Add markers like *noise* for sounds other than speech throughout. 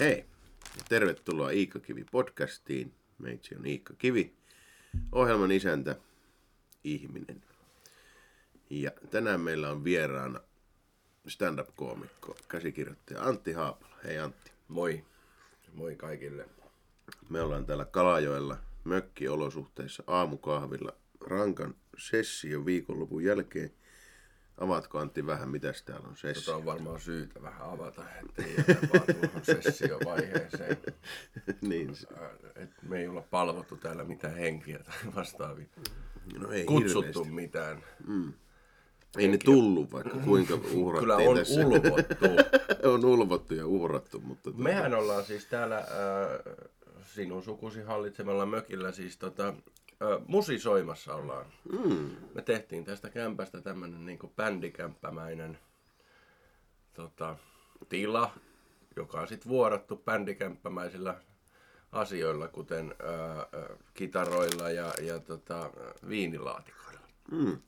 Hei, ja tervetuloa Iikka Kivi podcastiin. Meitsi on Iikka Kivi, ohjelman isäntä, ihminen. Ja tänään meillä on vieraana stand-up-koomikko, käsikirjoittaja Antti Haapala. Hei Antti. Moi. Moi kaikille. Me ollaan täällä Kalajoella mökkiolosuhteissa aamukahvilla rankan sessio viikonlopun jälkeen. Avaatko Antti vähän, mitä täällä on sessio? Tota on varmaan syytä vähän avata, ettei vaan tuohon sessiovaiheeseen. *laughs* niin, Et me ei olla palvottu täällä mitään henkiä tai vastaavia. no ei Kutsuttu hirveästi. mitään. Ei ne tullut, vaikka kuinka *laughs* uhrattiin Kyllä on tässä. ulvottu. *laughs* on ulvottu ja uhrattu, mutta... tuota- Mehän ollaan siis täällä äh, sinun sukusi hallitsemalla mökillä siis tota, musisoimassa ollaan. Mm. Me tehtiin tästä kämpästä tämmönen niinku bändikämppämäinen tota, tila, joka on sitten vuorattu bändikämppämäisillä asioilla, kuten ää, ää, kitaroilla ja, ja tota, viinilaatikoilla. Mm.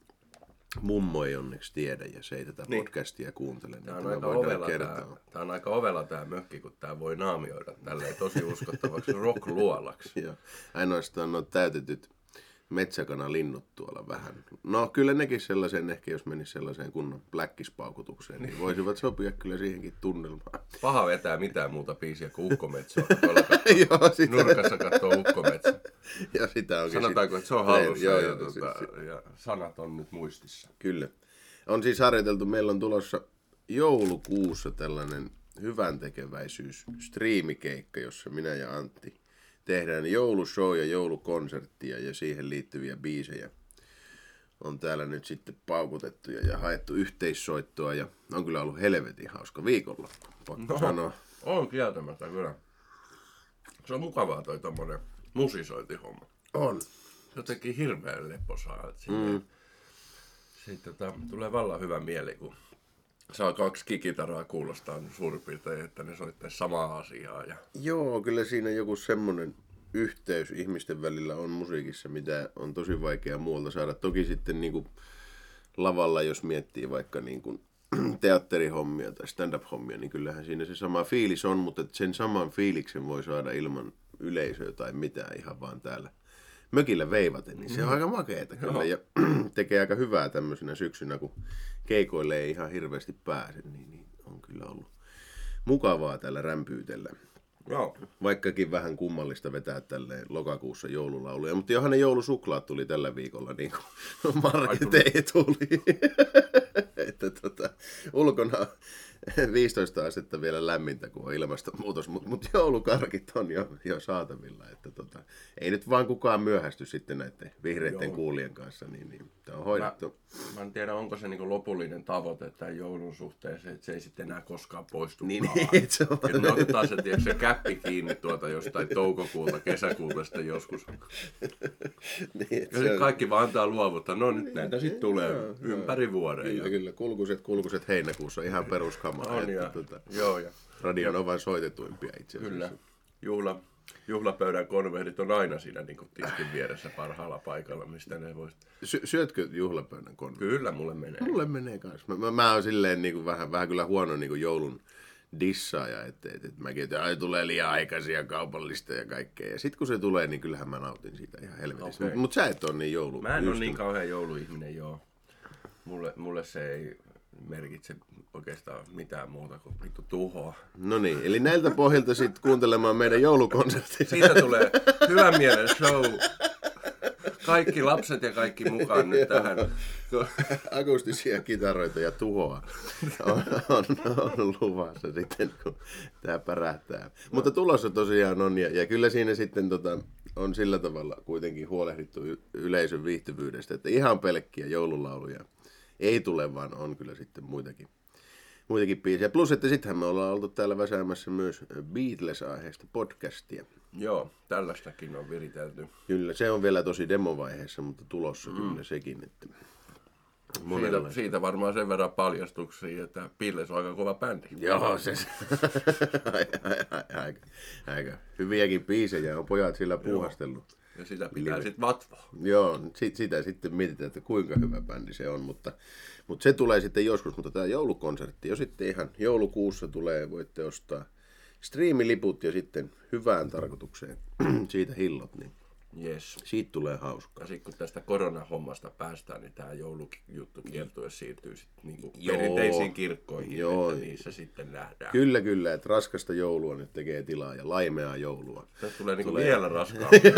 Mummo ei onneksi tiedä ja se ei tätä Niin. podcastia kuuntele. niin Tämä on, tämä aika ovela tää, tää on aika ovela tämä mökki, kun tämä voi naamioida tälleen tosi uskottavaksi *laughs* rock-luolaksi. Joo. Ainoastaan on täytetyt metsäkanalinnut tuolla vähän. No kyllä nekin sellaisen, ehkä jos menisi sellaiseen kunnon bläkkispaukutukseen, niin voisivat sopia kyllä siihenkin tunnelmaan. Paha vetää mitään muuta biisiä kuin ukkometsoa. *laughs* Joo, sitä, nurkassa katsoo ukkometsä. ja sitä onkin Sanotaanko, että se on hallussa Joo, ja, joo, sit- ja sanat on nyt muistissa. Kyllä. On siis harjoiteltu, meillä on tulossa joulukuussa tällainen hyvän tekeväisyys striimikeikka, jossa minä ja Antti tehdään joulushow ja joulukonserttia ja siihen liittyviä biisejä. On täällä nyt sitten paukutettu ja, haettu yhteissoittoa ja on kyllä ollut helvetin hauska viikonloppu, pakko No. sanoa. On kieltämättä kyllä. Se on mukavaa toi tommonen musisointihomma. On. Jotenkin hirveän leposaa. että Mm. Sitten tota, tulee vallan hyvä mieli, kun saa kaksi kikitaraa kuulostaa suurin piirtein, että ne soittaisi samaa asiaa. Ja... Joo, kyllä siinä joku semmoinen yhteys ihmisten välillä on musiikissa, mitä on tosi vaikea muualta saada. Toki sitten niin kuin lavalla, jos miettii vaikka niin kuin *clears throat* teatterihommia tai stand-up-hommia, niin kyllähän siinä se sama fiilis on, mutta sen saman fiiliksen voi saada ilman yleisöä tai mitään ihan vaan täällä mökillä veivaten, niin se on aika makeeta kyllä. Ja *clears throat* tekee aika hyvää tämmöisenä syksynä, kun keikoille ei ihan hirveästi pääse, niin, niin on kyllä ollut mukavaa täällä rämpyytellä. Joo. Vaikkakin vähän kummallista vetää tälleen lokakuussa joululauluja, mutta johan ne joulusuklaat tuli tällä viikolla, niin kuin marketeihin tuli. *laughs* että tota, ulkona *laughs* 15 astetta vielä lämmintä, kun on ilmastonmuutos, mutta mut joulukarkit on jo, jo saatavilla. Että tota, ei nyt vaan kukaan myöhästy sitten näiden vihreiden Joo. kuulien kanssa, niin, niin tämä on hoidettu. Mä en tiedä, onko se niinku lopullinen tavoite tämän joulun suhteen, se, että se ei sitten enää koskaan poistu. Niin, niin, se on Että me otetaan se, tiedätkö, se käppi kiinni tuota jostain toukokuulta, kesäkuulta sitten joskus. *laughs* niin, Ja se on- kaikki vaan antaa luovuttaa. No nyt näitä sitten tulee ympäri vuoden. Kyllä, Ja, kyllä. Kulkuset, kulkuset heinäkuussa ihan peruskamaa. on että ja, tota, joo, ja radion on vain soitetuimpia itse asiassa. kyllä. Juhla, juhlapöydän konvehdit on aina siinä niin tiskin vieressä parhaalla paikalla, mistä ne voisi... Sy- syötkö juhlapöydän konveja? Kyllä mulle menee. Mulle menee kanssa. Mä, mä, mä oon silleen niin kuin vähän, vähän kyllä huono niin kuin joulun dissaaja, että et, et mäkin, että ai tulee liian aikaisia kaupallista ja kaikkea. Ja sit kun se tulee, niin kyllähän mä nautin siitä ihan helvetissä. Okei. Mutta mut sä et ole niin joulu. Mä en ole ystävä. niin kauhean jouluihminen, joo. Mulle, mulle se ei merkitse oikeastaan mitään muuta kuin vittu tuhoa. No niin, eli näiltä pohjalta sitten kuuntelemaan meidän joulukonserttia. Siitä tulee hyvän mielen show. Kaikki lapset ja kaikki mukaan nyt tähän. *laughs* akustisia kitaroita ja tuhoa on, on, on luvassa sitten, kun tämä pärähtää. Mutta tulossa tosiaan on, ja, ja kyllä siinä sitten tota, on sillä tavalla kuitenkin huolehdittu yleisön viihtyvyydestä, että ihan pelkkiä joululauluja ei tule, vaan on kyllä sitten muitakin, muitakin biisejä. Plus, että sittenhän me ollaan oltu täällä väsäämässä myös Beatles-aiheesta podcastia. Joo, tällaistakin on viritelty. Kyllä, se on vielä tosi demovaiheessa, mutta tulossa mm. kyllä sekin, että Siitä, siitä varmaan sen verran paljastuksia, että Pilles on aika kova bändi. Joo, se *laughs* aika, aika hyviäkin biisejä on pojat sillä puuhastellut. Ja sitä pitää sitten vatvoa. Joo, sit, sitä sitten mietitään, että kuinka hyvä bändi se on, mutta, mutta se tulee sitten joskus, mutta tämä joulukonsertti jo sitten ihan joulukuussa tulee, voitte ostaa striimiliput ja sitten hyvään tarkoitukseen *clears throat* siitä hillot, niin Yes. siitä tulee hauska. Ja sitten kun tästä koronahommasta päästään, niin tämä joulujuttu kieltue siirtyy sitten niinku perinteisiin kirkkoihin, Joo. että niissä sitten nähdään. Kyllä, kyllä, että raskasta joulua nyt tekee tilaa ja laimeaa joulua. Tästä tulee, niinku vielä raskaampi. *laughs*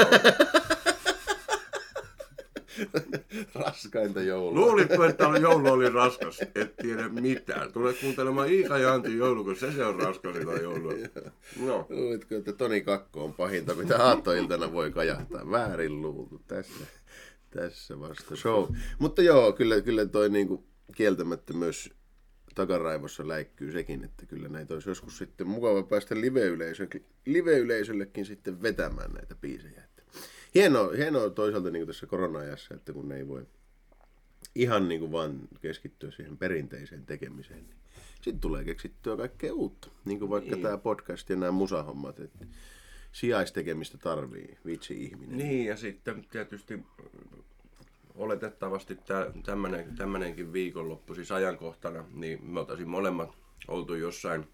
Raskainta joulua. Luulitko, että joulu oli raskas? Et tiedä mitään. Tule kuuntelemaan Iika ja Antti joulu, kun se, se on raskasinta joulua. *laughs* No. Luulitko, että Toni Kakko on pahinta, mitä aattoiltana voi kajahtaa? Väärin luultu. Tässä, tässä vasta show. Mutta joo, kyllä, kyllä toi niinku kieltämättä myös takaraivossa läikkyy sekin, että kyllä näitä olisi joskus sitten mukava päästä live-yleisö- live-yleisöllekin sitten vetämään näitä biisejä. Hienoa, hienoa toisaalta niin tässä korona-ajassa, että kun ne ei voi ihan niin kuin vaan keskittyä siihen perinteiseen tekemiseen, niin sitten tulee keksittyä kaikkea uutta. Niin kuin vaikka tämä podcast ja nämä musahommat, että sijaistekemistä tarvii vitsi ihminen. Niin, ja sitten tietysti mm, oletettavasti tä, tämmönen, tämmönenkin viikonloppu, siis ajankohtana, niin me oltaisiin molemmat oltu jossain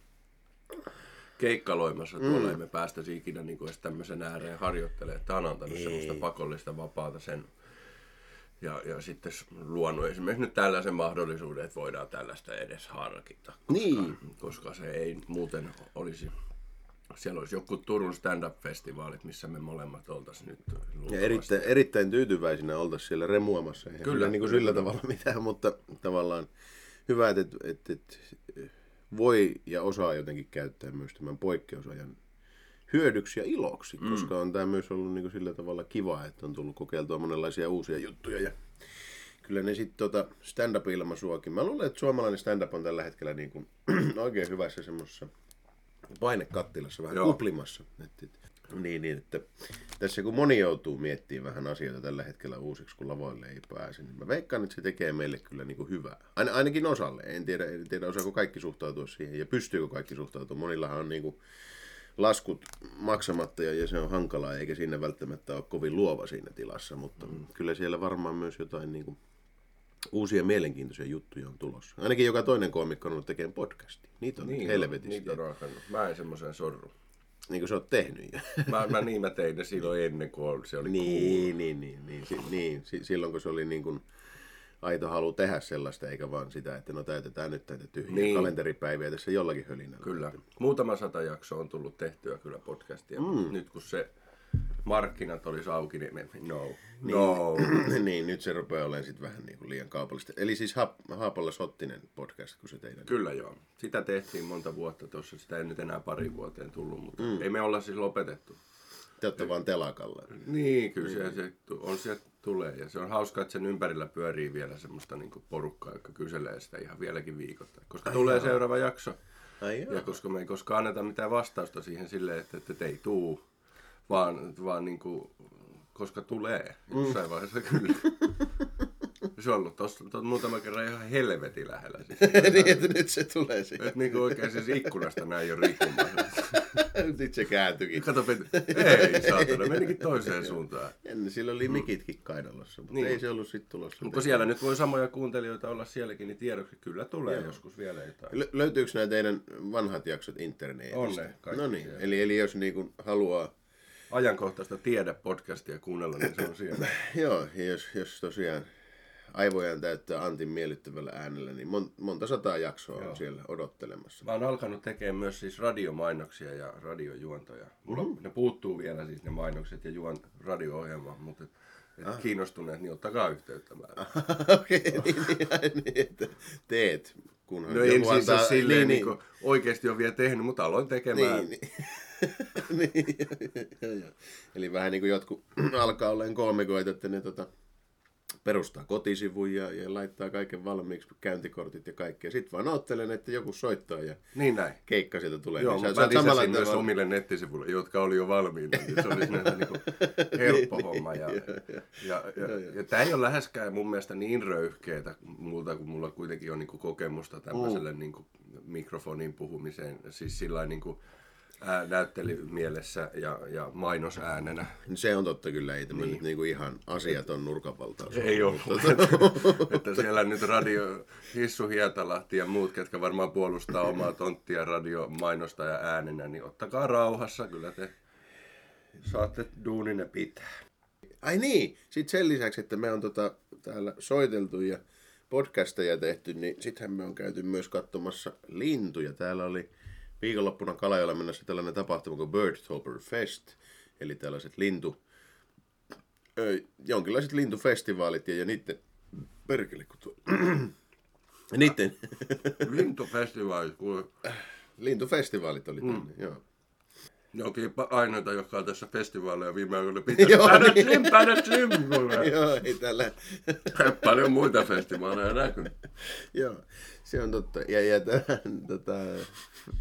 keikkaloimassa tuolla, mm. me päästäisi ikinä niin edes tämmöisen ääreen harjoittelemaan. Tämä on antanut ei. semmoista pakollista vapaata sen ja, ja sitten luonut esimerkiksi nyt tällaisen mahdollisuuden, että voidaan tällaista edes harkita. Koska, Niin. koska se ei muuten olisi, siellä olisi joku Turun stand-up-festivaalit, missä me molemmat oltaisiin nyt Ja erittäin, erittäin tyytyväisinä oltaisiin siellä remuamassa. Eihän Kyllä, niin kuin sillä tavalla mitään, mutta tavallaan hyvä, että, että, että, että voi ja osaa jotenkin käyttää myös tämän poikkeusajan hyödyksi ja iloksi, mm. koska on tämä myös ollut niin kuin sillä tavalla kiva, että on tullut kokeiltua monenlaisia uusia juttuja ja kyllä ne sitten tota stand-up-ilmaisuakin. Mä luulen, että suomalainen stand-up on tällä hetkellä niin kuin, *clears throat* oikein hyvässä semmoisessa painekattilassa vähän Joo. kuplimassa. Et, et, niin, niin, että tässä kun moni joutuu miettimään vähän asioita tällä hetkellä uusiksi, kun lavoille ei pääse, niin mä veikkaan, että se tekee meille kyllä niin kuin hyvää. Ain, ainakin osalle. En tiedä, en tiedä, osaako kaikki suhtautua siihen ja pystyykö kaikki suhtautumaan. Monillahan on niin kuin laskut maksamatta ja, se on hankalaa, eikä siinä välttämättä ole kovin luova siinä tilassa, mutta mm. kyllä siellä varmaan myös jotain niin kuin uusia mielenkiintoisia juttuja on tulossa. Ainakin joka toinen koomikko on ollut tekemään podcastia. Niitä on niin, helvetisti. Niitä on alkanut. Mä en semmoisen sorru. Niin kuin sä oot tehnyt. Mä, mä niin mä tein ne silloin ennen kuin se oli cool. niin, niin, niin, niin, niin. Si, silloin kun se oli niin kuin aito halu tehdä sellaista, eikä vaan sitä, että no täytetään nyt näitä tyhjiä Niin. niin. kalenteripäiviä tässä jollakin hölinällä. Kyllä. Muutama sata jaksoa on tullut tehtyä kyllä podcastia. Mm. Nyt kun se markkinat olisi auki, niin me, no, no. *clears throat* niin, nyt se rupeaa olemaan sitten vähän niin kuin liian kaupallista. Eli siis Haap- Haapalla Sottinen podcast, kun se teidän... Kyllä joo. Sitä tehtiin monta vuotta tuossa. Sitä ei nyt enää pari vuoteen tullut, mutta mm. ei me olla siis lopetettu. Te olette vaan telakalla. Niin, kyllä se, se tu- on sieltä tulee. Ja se on hauska, että sen ympärillä pyörii vielä semmoista niinku porukkaa, joka kyselee sitä ihan vieläkin viikoittain. Koska tulee seuraava jakso. Ai joo. Ja koska me ei koskaan anneta mitään vastausta siihen silleen, että, että ei tuu, vaan, vaan niin kuin, koska tulee jossain mm. vaiheessa kyllä. *laughs* Se on ollut tossa, tossa muutama kerran ihan helvetin lähellä. Siis. *laughs* niin, että nyt se tulee siihen. Että niin kuin oikein siis ikkunasta näin jo rikkumaan. *laughs* nyt se kääntyikin. Kato, ei saatana, menikin toiseen suuntaan. Ennen sillä oli mikitkin kainalossa, mutta Niin. ei se ollut sitten tulossa. Mutta siellä nyt voi samoja kuuntelijoita olla sielläkin, niin tiedoksi kyllä tulee Joo. joskus vielä jotain. Lö- löytyykö nämä teidän vanhat jaksot internetistä? On ne No niin, eli, eli jos niinku haluaa, Ajankohtaista tiedepodcastia kuunnella, niin se on siellä. *laughs* joo, jos, jos tosiaan aivojaan täyttää Antin miellyttävällä äänellä, niin mon, monta sataa jaksoa joo. on siellä odottelemassa. Mä oon alkanut tekemään myös siis radiomainoksia ja radiojuontoja. Mulla mm. ne puuttuu vielä siis ne mainokset ja juon radio-ohjelma, mutta et, et ah. kiinnostuneet, niin ottakaa yhteyttä. Mä. *laughs* Okei, niin, niin, niin, että teet, kunhan No en siis ole silleen niin, niin, niin, oikeasti ole vielä tehnyt, mutta aloin tekemään. niin, niin. *laughs* niin, joo, joo. Eli vähän niin kuin jotkut *clears throat* alkaa olemaan koomikoita, että ne tota, perustaa kotisivun ja, ja laittaa kaiken valmiiksi, käyntikortit ja kaikki. Ja sitten vaan oottelen, että joku soittaa ja Niin näin. keikka sieltä tulee. Joo, niin mutta sä mä oot samalla lisäsin myös tavalla- omille nettisivuille, jotka oli jo valmiina. Niin se oli *laughs* niin kuin helppo homma. Ja, ja, ja, ja, ja tämä ei ole läheskään mun mielestä niin röyhkeetä multa, kun mulla kuitenkin on niin kuin kokemusta tämmöiselle niin kuin mikrofonin puhumiseen. Siis sillä niin kuin, ää, näyttelymielessä ja, ja mainosäänenä. Se on totta kyllä, ei tämä niin. nyt niinku ihan asiaton nurkavaltaus. *laughs* Ei ole, *laughs* että siellä nyt radio Hissu Hietalahti ja muut, ketkä varmaan puolustaa omaa tonttia radio mainosta ja äänenä, niin ottakaa rauhassa, kyllä te saatte duunine pitää. Ai niin, sitten sen lisäksi, että me on tota, täällä soiteltu ja podcasteja tehty, niin sittenhän me on käyty myös katsomassa lintuja. Täällä oli viikonloppuna Kalajoella mennessä tällainen tapahtuma kuin Birdtopper Fest, eli tällaiset lintu, ö, jonkinlaiset lintufestivaalit ja, ja niiden, perkele kun tuo, niiden, Lintufestivaalit, kuule. lintufestivaalit oli tänne, mm. joo. Ne onkin pa- ainoita, jotka on tässä festivaaleja viime aikoina *laughs* pitää. Joo, niin. joo, ei täällä, *laughs* Paljon muita festivaaleja näkyy. Joo, se on totta. Ja, ja tämän, tota,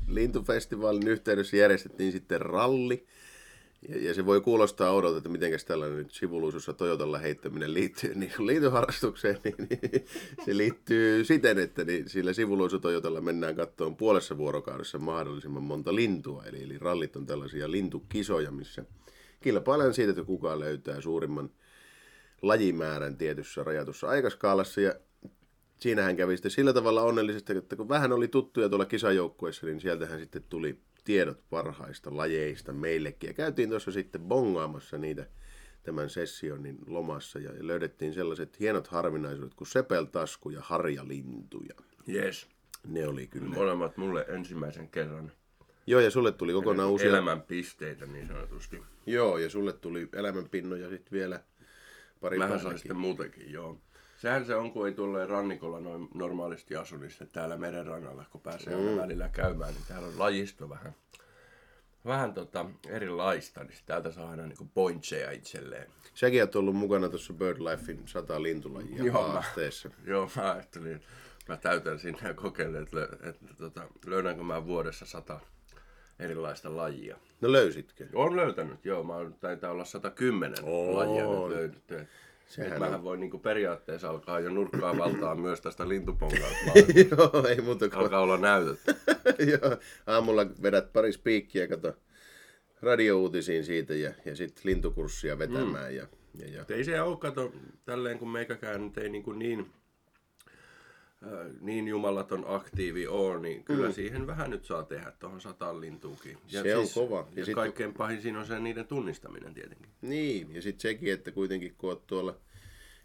Lintufestivaalin yhteydessä järjestettiin sitten ralli. Ja, ja se voi kuulostaa oudolta, että miten tällainen nyt sivuluisuus Toyotalla heittäminen liittyy niin liitoharrastukseen, niin, niin se liittyy siten, että niin sillä sivuluisu Toyotalla mennään kattoon puolessa vuorokaudessa mahdollisimman monta lintua. Eli, eli rallit on tällaisia lintukisoja, missä kilpaillaan siitä, että kuka löytää suurimman lajimäärän tietyssä rajatussa aikaskaalassa. Ja siinähän kävi sitten sillä tavalla onnellisesti, että kun vähän oli tuttuja tuolla kisajoukkueessa, niin sieltähän sitten tuli tiedot parhaista lajeista meillekin. Ja käytiin tuossa sitten bongaamassa niitä tämän sessionin lomassa ja löydettiin sellaiset hienot harvinaisuudet kuin sepeltasku ja harjalintuja. Yes. Ne oli kyllä. Molemmat mulle ensimmäisen kerran Joo, ja sulle tuli kokonaan uusia... elämän pisteitä niin sanotusti. Joo, ja sulle tuli elämänpinnoja sitten vielä pari Mähän sain sitten muutenkin, joo. Sehän se on, kun ei tule rannikolla noin normaalisti asu, niin sitten täällä merenrannalla, kun pääsee aina välillä käymään, niin täällä on lajisto vähän, vähän tota erilaista, niin täältä saa aina niinku pointseja itselleen. Säkin oot ollut mukana tuossa BirdLifein 100 lintulajia Joo, mä- haasteessa. Joo, mä ajattelin, että mä täytän sinne ja kokeilen, että, lö- että tota, löydänkö mä vuodessa sata erilaista lajia. No löysitkö? Olen löytänyt, joo. Mä taitaa olla 110 On. lajia nyt löydetty. Sehän et on- mähän voin niinku periaatteessa alkaa jo nurkkaa *clears throat* valtaa myös tästä lintupongausta. *laughs* Joo, ei muuta kuin alkaa olla näytöt. *laughs* Joo, aamulla vedät pari spiikkiä, kato radiouutisiin siitä ja, ja sitten lintukurssia vetämään. Mm. Ja, ja, ja. Ei se ole, kato, tälleen kun meikäkään nyt ei niinku niin, äh, niin jumalaton aktiivi ole, niin kyllä mm. siihen vähän nyt saa tehdä tuohon sataan lintuukin. Se on kova. Ja Ja, sit- kaikkein pahin siinä on se niiden tunnistaminen tietenkin. Niin, ja sitten sekin, että kuitenkin kun oot tuolla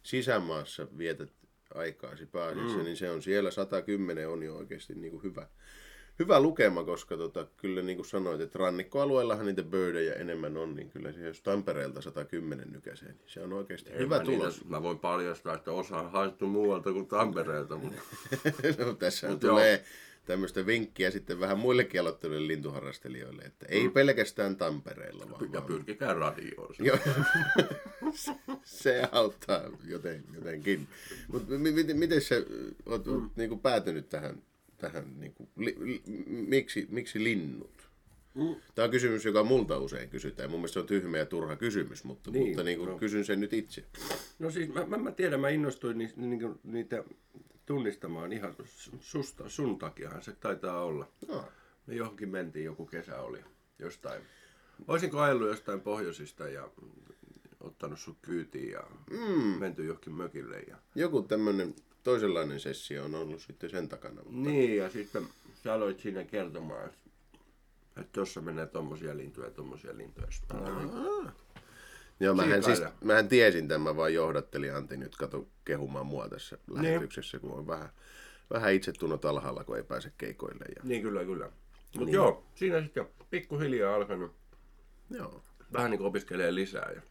sisämaassa vietät aikaasi pääasiassa, mm. niin se on siellä 110 on jo oikeasti niin kuin hyvä, hyvä lukema, koska tota, kyllä niin kuin sanoit, että rannikkoalueellahan niitä birdejä enemmän on, niin kyllä jos Tampereelta 110 nykäisee, niin se on oikeasti En hyvä mä niitä- tulos. mä voin paljastaa, että osa on haettu muualta kuin Tampereelta, mutta *laughs* no, tässä Mut tulee tämmöistä vinkkiä sitten vähän muillekin aloittaville lintuharrastelijoille, että ei pelkästään Tampereella, vaan, ja pyrkikää radioon. *laughs* Joo. *laughs* se auttaa joten, jotenkin. Mutta miten, miten sä oot, oot niinku päätynyt tähän, tähän niinku, li, li, miksi, miksi linnut? Mm. Tämä on kysymys, joka multa usein kysytään. Mun mielestä se on tyhmä ja turha kysymys, mutta, Niin, mutta niinku, no. kysyn sen nyt itse. No siis mä, mä, mä tiedän, mä innostuin ni, ni, ni, niitä tunnistamaan ihan susta, sun takiahan se taitaa olla. No. Me johonkin mentiin, joku kesä oli jostain. Olisinko ajellut jostain pohjoisista ja ottanut sut kyytiin ja mm. menty johonkin mökille. Ja... Joku tämmöinen toisenlainen sessio on ollut sitten sen takana. Mutta... Niin, ja sitten sä aloit siinä kertomaan, että, että tuossa menee tommosia lintuja ja tommosia lintuja. Aloin, Joo, mähän, siis, mähän tiesin tämän, mä vaan johdattelin Antti nyt kato kehumaan mua tässä lähetyksessä, kun on vähän, vähän itsetunnot alhaalla, kun ei pääse keikoille. Ja... Niin, kyllä, kyllä. Mutta niin. joo, siinä sitten pikkuhiljaa alkanut Joo. vähän niin kuin opiskelee lisää. Ja...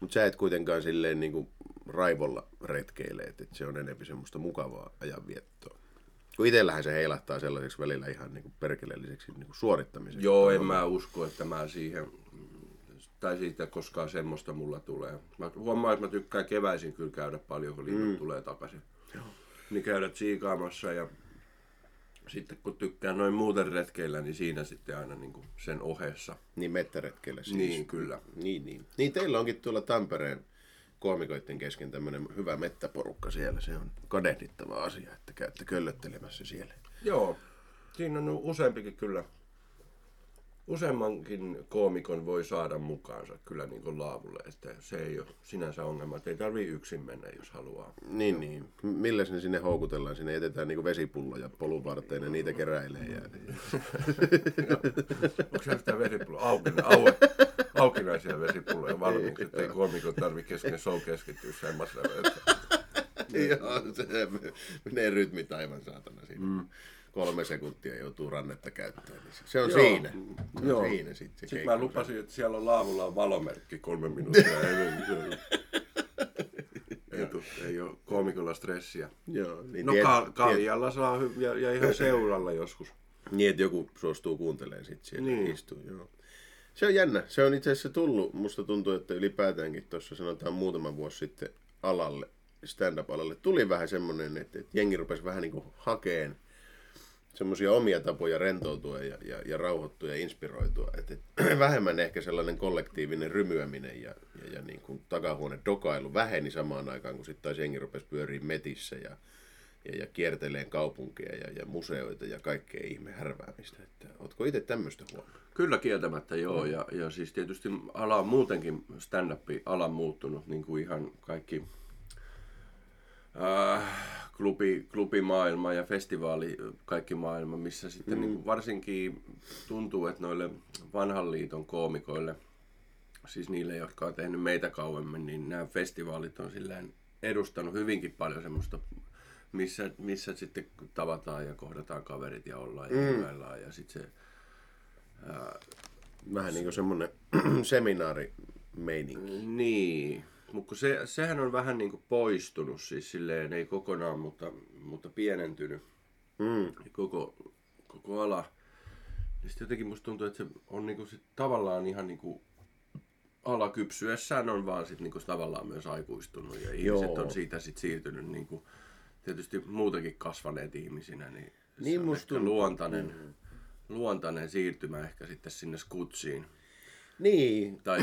Mutta sä et kuitenkaan silleen niin kuin raivolla retkeile, että se on enemmän semmoista mukavaa ajanviettoa. Kun itsellähän se heilahtaa sellaiseksi välillä ihan niin perkeleelliseksi niin suorittamiseksi. Joo, en mä usko, että mä siihen, tai siitä koskaan semmoista mulla tulee. Mä huomaan, että mä tykkään keväisin kyllä käydä paljon, kun linnut mm. tulee takaisin. Joo. Niin käydä tsiikaamassa ja sitten kun tykkään noin muuten retkeillä, niin siinä sitten aina niin kuin sen ohessa. Niin mettäretkeillä siis. Niin, kyllä. Niin, niin. Niin teillä onkin tuolla Tampereen koomikoiden kesken tämmöinen hyvä mettäporukka siellä. Se on kadehdittava asia, että käytte köllöttelemässä siellä. Joo, siinä on useampikin kyllä useammankin koomikon voi saada mukaansa kyllä niin kuin laavulle, että se ei ole sinänsä ongelma, että ei tarvii yksin mennä, jos haluaa. Niin, niin. Millä ne sinne houkutellaan? Sinne jätetään niinku vesipulloja polun varteen ja niitä keräilee. Ja... *laughs* Onko se yhtään vesipulloa? Aukina, au, aukinaisia vesipulloja valmiiksi, että ei koomikot tarvi kesken show keskittyä. Että... *laughs* Joo, se menee rytmit aivan saatana siinä. Mm. Kolme sekuntia joutuu rannetta käyttämään. Niin se on Joo. siinä. Se on Joo. siinä sit se Sitten mä lupasin, että siellä on laavulla on valomerkki kolme minuuttia. ei, ei, ei, tuu- ei ole koomikolla stressiä. Joo, niin No tiet- ka- tiet- Kaljalla saa hy- ja, ja ihan seuralla joskus. Niin, että joku suostuu kuuntelemaan sit siellä Niin. niin. istuu. Joo. Se on jännä. Se on itse asiassa tullut, musta tuntuu, että ylipäätäänkin tuossa sanotaan muutama vuosi sitten alalle, stand-up-alalle, tuli vähän semmoinen, että, että jengi rupesi vähän niin kuin hakeen semmoisia omia tapoja rentoutua ja, ja, ja rauhoittua ja inspiroitua. Että, että *clears throat* vähemmän ehkä sellainen kollektiivinen rymyäminen ja, ja, ja niin kuin takahuone dokailu väheni samaan aikaan, kun sitten taas jengi rupesi pyöriin metissä ja, ja, ja kierteleen kaupunkia ja, ja museoita ja kaikkea ihme härväämistä. Ootko itse tämmöistä huomannut? Kyllä kieltämättä joo, ja, ja siis tietysti ala on muutenkin, stand-up ala muuttunut, niin kuin ihan kaikki äh, klubi, klubimaailma ja festivaali, kaikki maailma, missä sitten mm. niin kuin varsinkin tuntuu, että noille vanhan liiton koomikoille, siis niille, jotka on tehnyt meitä kauemmin, niin nämä festivaalit on silleen edustanut hyvinkin paljon semmoista, missä, missä sitten tavataan ja kohdataan kaverit ja ollaan ja mm. ja sitten se Vähän niin kuin semmoinen *clears throat* seminaarimeininki. Niin, mutta se, sehän on vähän niin kuin poistunut, siis silleen ei kokonaan, mutta, mutta pienentynyt Mm. koko, koko ala. Ja sitten jotenkin musta tuntuu, että se on niinku sit tavallaan ihan niinku ala kypsyessään on vaan sit niinku tavallaan myös aikuistunut ja ihmiset Joo. on siitä sit siirtynyt niinku, tietysti muutenkin kasvaneet ihmisinä, niin, se Niin on musta ehkä luontainen, luontainen siirtymä ehkä sitten sinne skutsiin Niin, tai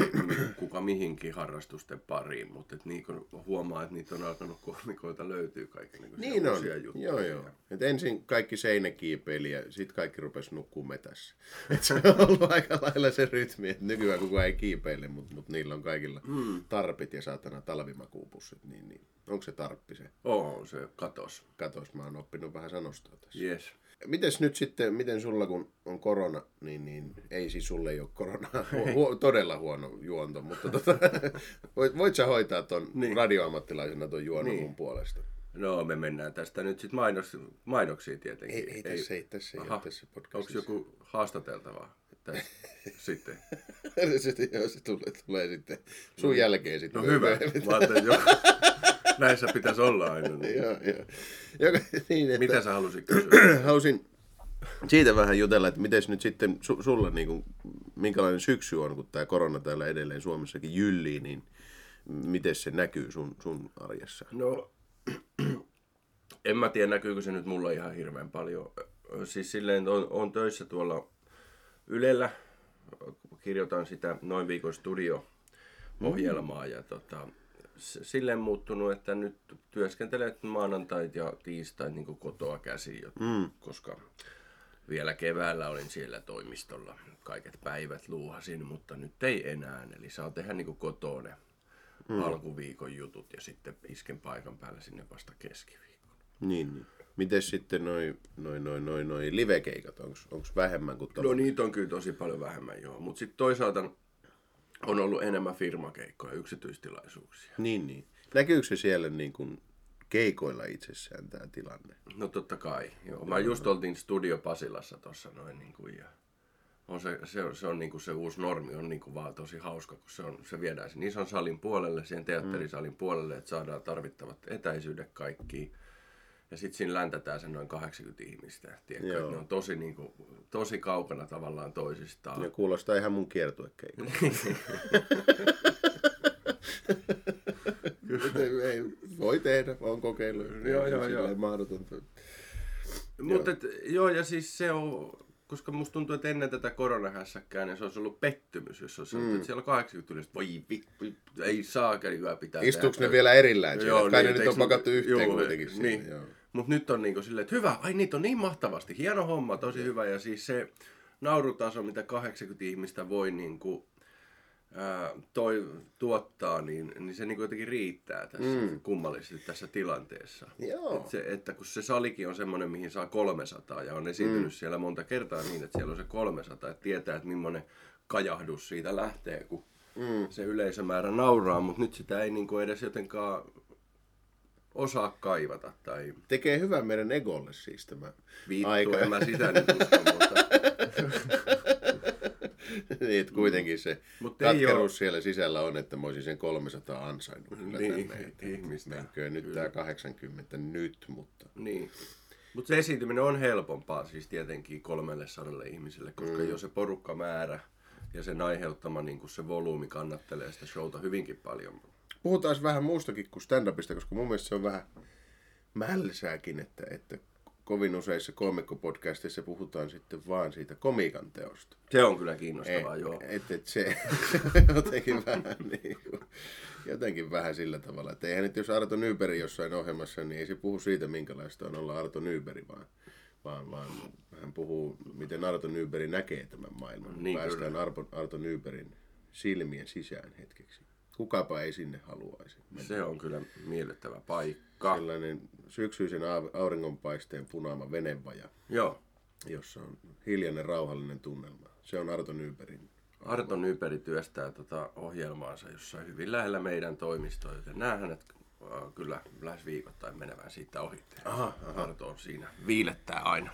kuka mihinkin harrastusten pariin, mutta et niin kun huomaa, että niitä on alkanut koomikoita löytyy kaiken niin on. juttuja. Joo, joo. Et ensin kaikki seinäkiipeili ja sitten kaikki rupesi nukkuu metässä. *laughs* Et se on ollut aika lailla se rytmi, että nykyään kukaan ei kiipeile, mutta mut niillä on kaikilla mm. tarpit ja saatana talvimakuupussit. Niin, niin. Onko se tarppi se? Oo, se katos. Katos, mä oon oppinut vähän sanostoa tässä. Yes. Mites nyt sitten, miten sulla kun on korona, niin, niin ei siis sulle ei ole korona, *laughs* Hu- todella huono juonto, mutta tota, *laughs* voit, voit sä hoitaa ton niin. radioammattilaisena ton juonon niin. mun puolesta? No me mennään tästä nyt sitten mainos, mainoksiin tietenkin. Ei, ei, tässä ei, tässä ei Aha. ole tässä Onko podcastissa. joku haastateltavaa tässä *laughs* sitten? se, joo, se tulee, tulee sitten sun jälkeen sitten. No hyvä. Mä ajattelin. Näissä pitäisi olla aina. joo, joo. Joka, *laughs* niin, että, Mitä sä halusit kysyä? *clears throat* Halusin siitä vähän jutella, että miten nyt sitten su, sulla, niin kuin, minkälainen syksy on, kun tämä korona täällä edelleen Suomessakin jyllii, niin miten se näkyy sun, sun arjessa? No, *clears throat* en mä tiedä näkyykö se nyt mulla ihan hirveän paljon. Siis silleen on, on töissä tuolla Ylellä, kirjoitan sitä noin viikon studio-ohjelmaa ja tota, silleen muuttunut, että nyt työskentelet maanantait ja tiistait niin kotoa käsin, mm. koska vielä keväällä olin siellä toimistolla. Kaiket päivät luuhasin, mutta nyt ei enää. Eli saa tehdä niin kotona mm. alkuviikon jutut ja sitten isken paikan päälle sinne vasta keskiviikon. Niin, niin. Miten sitten noin noi, noi, noi, noi livekeikat, onko vähemmän kuin No tuolla? niitä on kyllä tosi paljon vähemmän joo, mutta sitten toisaalta on ollut enemmän firmakeikkoja, yksityistilaisuuksia. Niin, niin. Näkyykö se siellä niin kuin keikoilla itsessään tämä tilanne? No totta kai, joo. Mä just oltiin Studio Pasilassa tuossa noin niin kuin, ja on se, se, on, se on niin kuin se uusi normi, on niin kuin vaan tosi hauska, kun se, on, se viedään sen ison salin puolelle, sen teatterisalin puolelle, että saadaan tarvittavat etäisyydet kaikkiin. Ja sitten siinä läntätään sen noin 80 ihmistä. Tiedätkö? Joo. että Ne on tosi, niin kuin, tosi kaukana tavallaan toisistaan. Ja kuulostaa ihan mun kiertuekeikalta. ei, voi tehdä, on kokeillut. Joo, joo, joo. mahdotonta. Mutta et, joo, ja siis se on, koska musta tuntuu, että ennen tätä koronahässäkkää, niin se olisi ollut pettymys, jos olisi sanottu, että siellä on 80 yleistä, voi vittu, ei saa hyvää pitää Istuuko ne vielä erillään siellä? Joo, Kai niin, ne nyt on pakattu yhteen joo, kuitenkin niin. Joo. Mutta nyt on niinku silleen, että hyvä, ai niitä on niin mahtavasti, hieno homma, tosi hyvä. Ja siis se naurutaso, mitä 80 ihmistä voi niin kuin, ää, toi, tuottaa, niin, niin se niin jotenkin riittää tässä mm. kummallisesti tässä tilanteessa. Joo. Et se, että kun se salikin on semmoinen, mihin saa 300 ja on esiintynyt mm. siellä monta kertaa niin, että siellä on se 300, että tietää, että millainen kajahdus siitä lähtee, kun mm. se yleisömäärä nauraa, mutta nyt sitä ei niin kuin edes jotenkaan osaa kaivata. Tai... Tekee hyvää meidän egolle siis tämä Vittu, aika. en mä sitä nyt usko, *laughs* mutta... *laughs* niin, että kuitenkin se Mut katkeruus oo- siellä sisällä on, että mä olisin sen 300 ansainnut kyllä Niin, tänne. Ihmistä. Menköön nyt tää 80 nyt, mutta Niin. Mutta se esiintyminen on helpompaa siis tietenkin 300 ihmiselle, koska mm. jo se porukkamäärä ja sen aiheuttama niin se volyymi kannattelee sitä showta hyvinkin paljon. puhutaan vähän muustakin kuin stand-upista, koska mun mielestä se on vähän mälsääkin, että, että kovin useissa komikkopodcasteissa puhutaan sitten vaan siitä komiikan teosta. Se on kyllä kiinnostavaa, joo. Et, et se *laughs* jotenkin vähän, niin kuin, jotenkin vähän sillä tavalla, että eihän nyt jos Arto Nyberi jossain ohjelmassa, niin ei se puhu siitä, minkälaista on olla Arto Nyberi, vaan, vaan, vaan hän puhuu, miten Arto Nyberi näkee tämän maailman. Niin, Päästään Arto, Arto Nyberin silmien sisään hetkeksi. Kukapa ei sinne haluaisi. Se on kyllä miellyttävä paikka. Sellainen syksyisen au- auringonpaisteen punaama venevaja, Joo. jossa on hiljainen rauhallinen tunnelma. Se on Arto Nyberin. Arto Nyperi työstää tota ohjelmaansa jossain hyvin lähellä meidän toimistoa, joten näen hänet äh, kyllä lähes viikoittain menevän siitä ohi. Aha, Arto on siinä viilettää aina.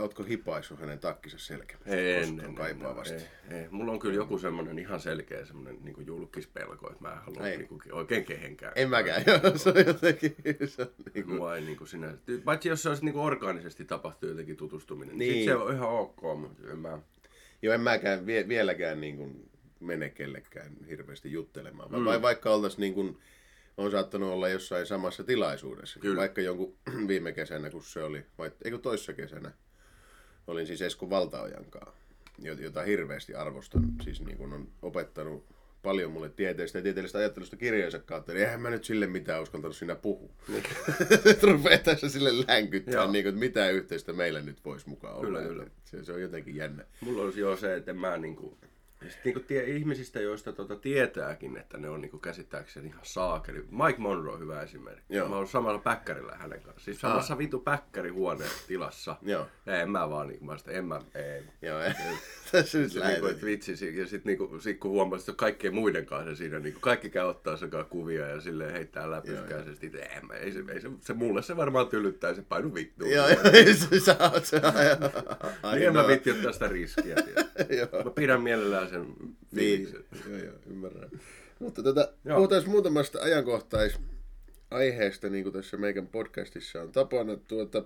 Ootko hipaissut hänen takkinsa selkeästi? En, en, kaipaavasti. Ei, ei. Mulla on kyllä joku semmoinen ihan selkeä semmoinen niin julkispelko, että mä en halua Ei. niin kuin, oikein kehenkään. En mäkään, joo, *laughs* se on jotenkin... Se on niin kuin, ei niin kuin sinä, paitsi jos se olisi niin kuin orgaanisesti tapahtuu jotenkin tutustuminen, niin, Niin. se on ihan ok, mutta en mä... joo, en mäkään vie, vieläkään niin kuin mene kellekään hirveästi juttelemaan. Mm. Vai vaikka oltaisiin niin kuin, on saattanut olla jossain samassa tilaisuudessa. Kyllä. Vaikka jonkun *clears throat* viime kesänä, kun se oli, vai eikö toissa kesänä, olin siis Esko Valtaojankaan, jo- jota hirveästi arvostan. Siis niin kuin on opettanut paljon mulle tieteestä ja tieteellisestä ajattelusta kirjojensa kautta, niin eihän mä nyt sille mitään uskaltanut siinä puhua. *laughs* Rupeaa tässä sille länkyttää, niin kuin, että mitä yhteistä meillä nyt voisi mukaan olla. Kyllä, kyllä. Se, se on jotenkin jännä. Mulla olisi jo se, että mä niinku... ja sit niinku tie, ihmisistä, joista tota tietääkin, että ne on niinku käsittääkseni ihan saakeli. Mike Monroe on hyvä esimerkki. Joo. Mä oon samalla päkkärillä hänen kanssa. Siis samassa vitu päkkärihuoneen tilassa. Joo. Ja en mä vaan niinku, mä sitä, en mä, ei. Joo, *laughs* tässä nyt niinku, että vitsi, si- ja sitten niinku, sit kun huomaa, että kaikkien muiden kanssa siinä, niinku, kaikki käy ottaa sekaan kuvia ja silleen heittää läpyskäisesti, että ei, mä- ei, se, ei se, se, mulle se varmaan tylyttää, se painu vittuun. Joo, joo, se sä oot se *laughs* Niin en mä vitti ottaa sitä riskiä. *laughs* Joo. Mä pidän mielellään sen Niin, joo, joo, ymmärrän. Mutta tota, Joo. puhutaan muutamasta ajankohtais aiheesta, niin kuin tässä meidän podcastissa on tapana. Tuota,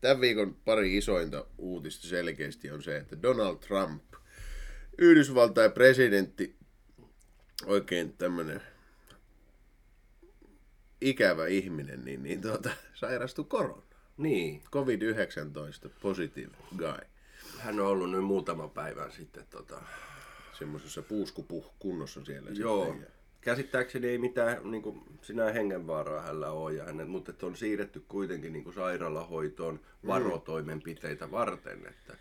tämän viikon pari isointa uutista selkeästi on se, että Donald Trump, Yhdysvaltain presidentti, oikein tämmöinen ikävä ihminen, niin, niin tuota, sairastui koronaan. Niin, COVID-19 positive guy. hän on ollut nyt muutaman päivän sitten tota, Semmoisessa puuskupuh kunnossa siellä. Joo. Sitten. ja- Käsittääkseni ei mitään niin kuin, sinä hengenvaaraa hänellä ole, ja hänet, mutta että on siirretty kuitenkin niin kuin sairaalahoitoon varotoimenpiteitä varten. Että,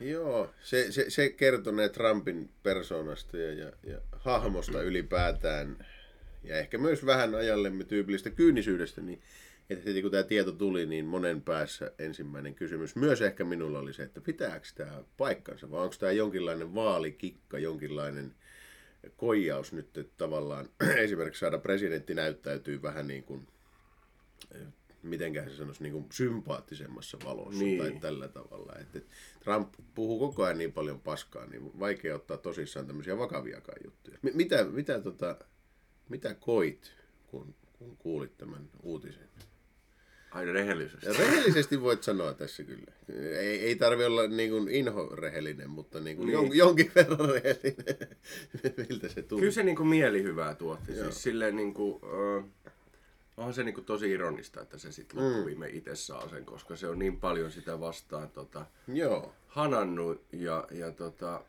Joo, se, se, se kertonee Trumpin persoonasta ja, ja, ja hahmosta ylipäätään, ja ehkä myös vähän ajallemme tyypillistä kyynisyydestä, niin että heti kun tämä tieto tuli, niin monen päässä ensimmäinen kysymys, myös ehkä minulla oli se, että pitääkö tämä paikkansa, vai onko tämä jonkinlainen vaalikikka, jonkinlainen koijaus nyt, että tavallaan *clears throat* esimerkiksi saada presidentti näyttäytyy vähän niin kuin mitenköhän se sanoisi, niin kuin sympaattisemmassa valossa Niin. tai tällä tavalla. Että Trump puhuu koko ajan niin paljon paskaa, niin vaikea ottaa tosissaan tämmöisiä vakaviakaan juttuja. M- mitä, mitä, tota, mitä koit, kun, kun kuulit tämän uutisen? Aina rehellisesti. Rehellisesti voit sanoa tässä kyllä. Ei, ei tarvi olla niin kuin inho-rehellinen, mutta niin kuin Niin. jon, jonkin verran rehellinen. *laughs* Miltä se tuntuu? Kyllä se niin kuin mielihyvää tuotti. Siis silleen niin kuin, äh, onhan se niin kuin tosi ironista, että se sitten loppuviime itse saa sen, koska se on niin paljon sitä vastaan tota, Joo. hanannut ja, ja tota,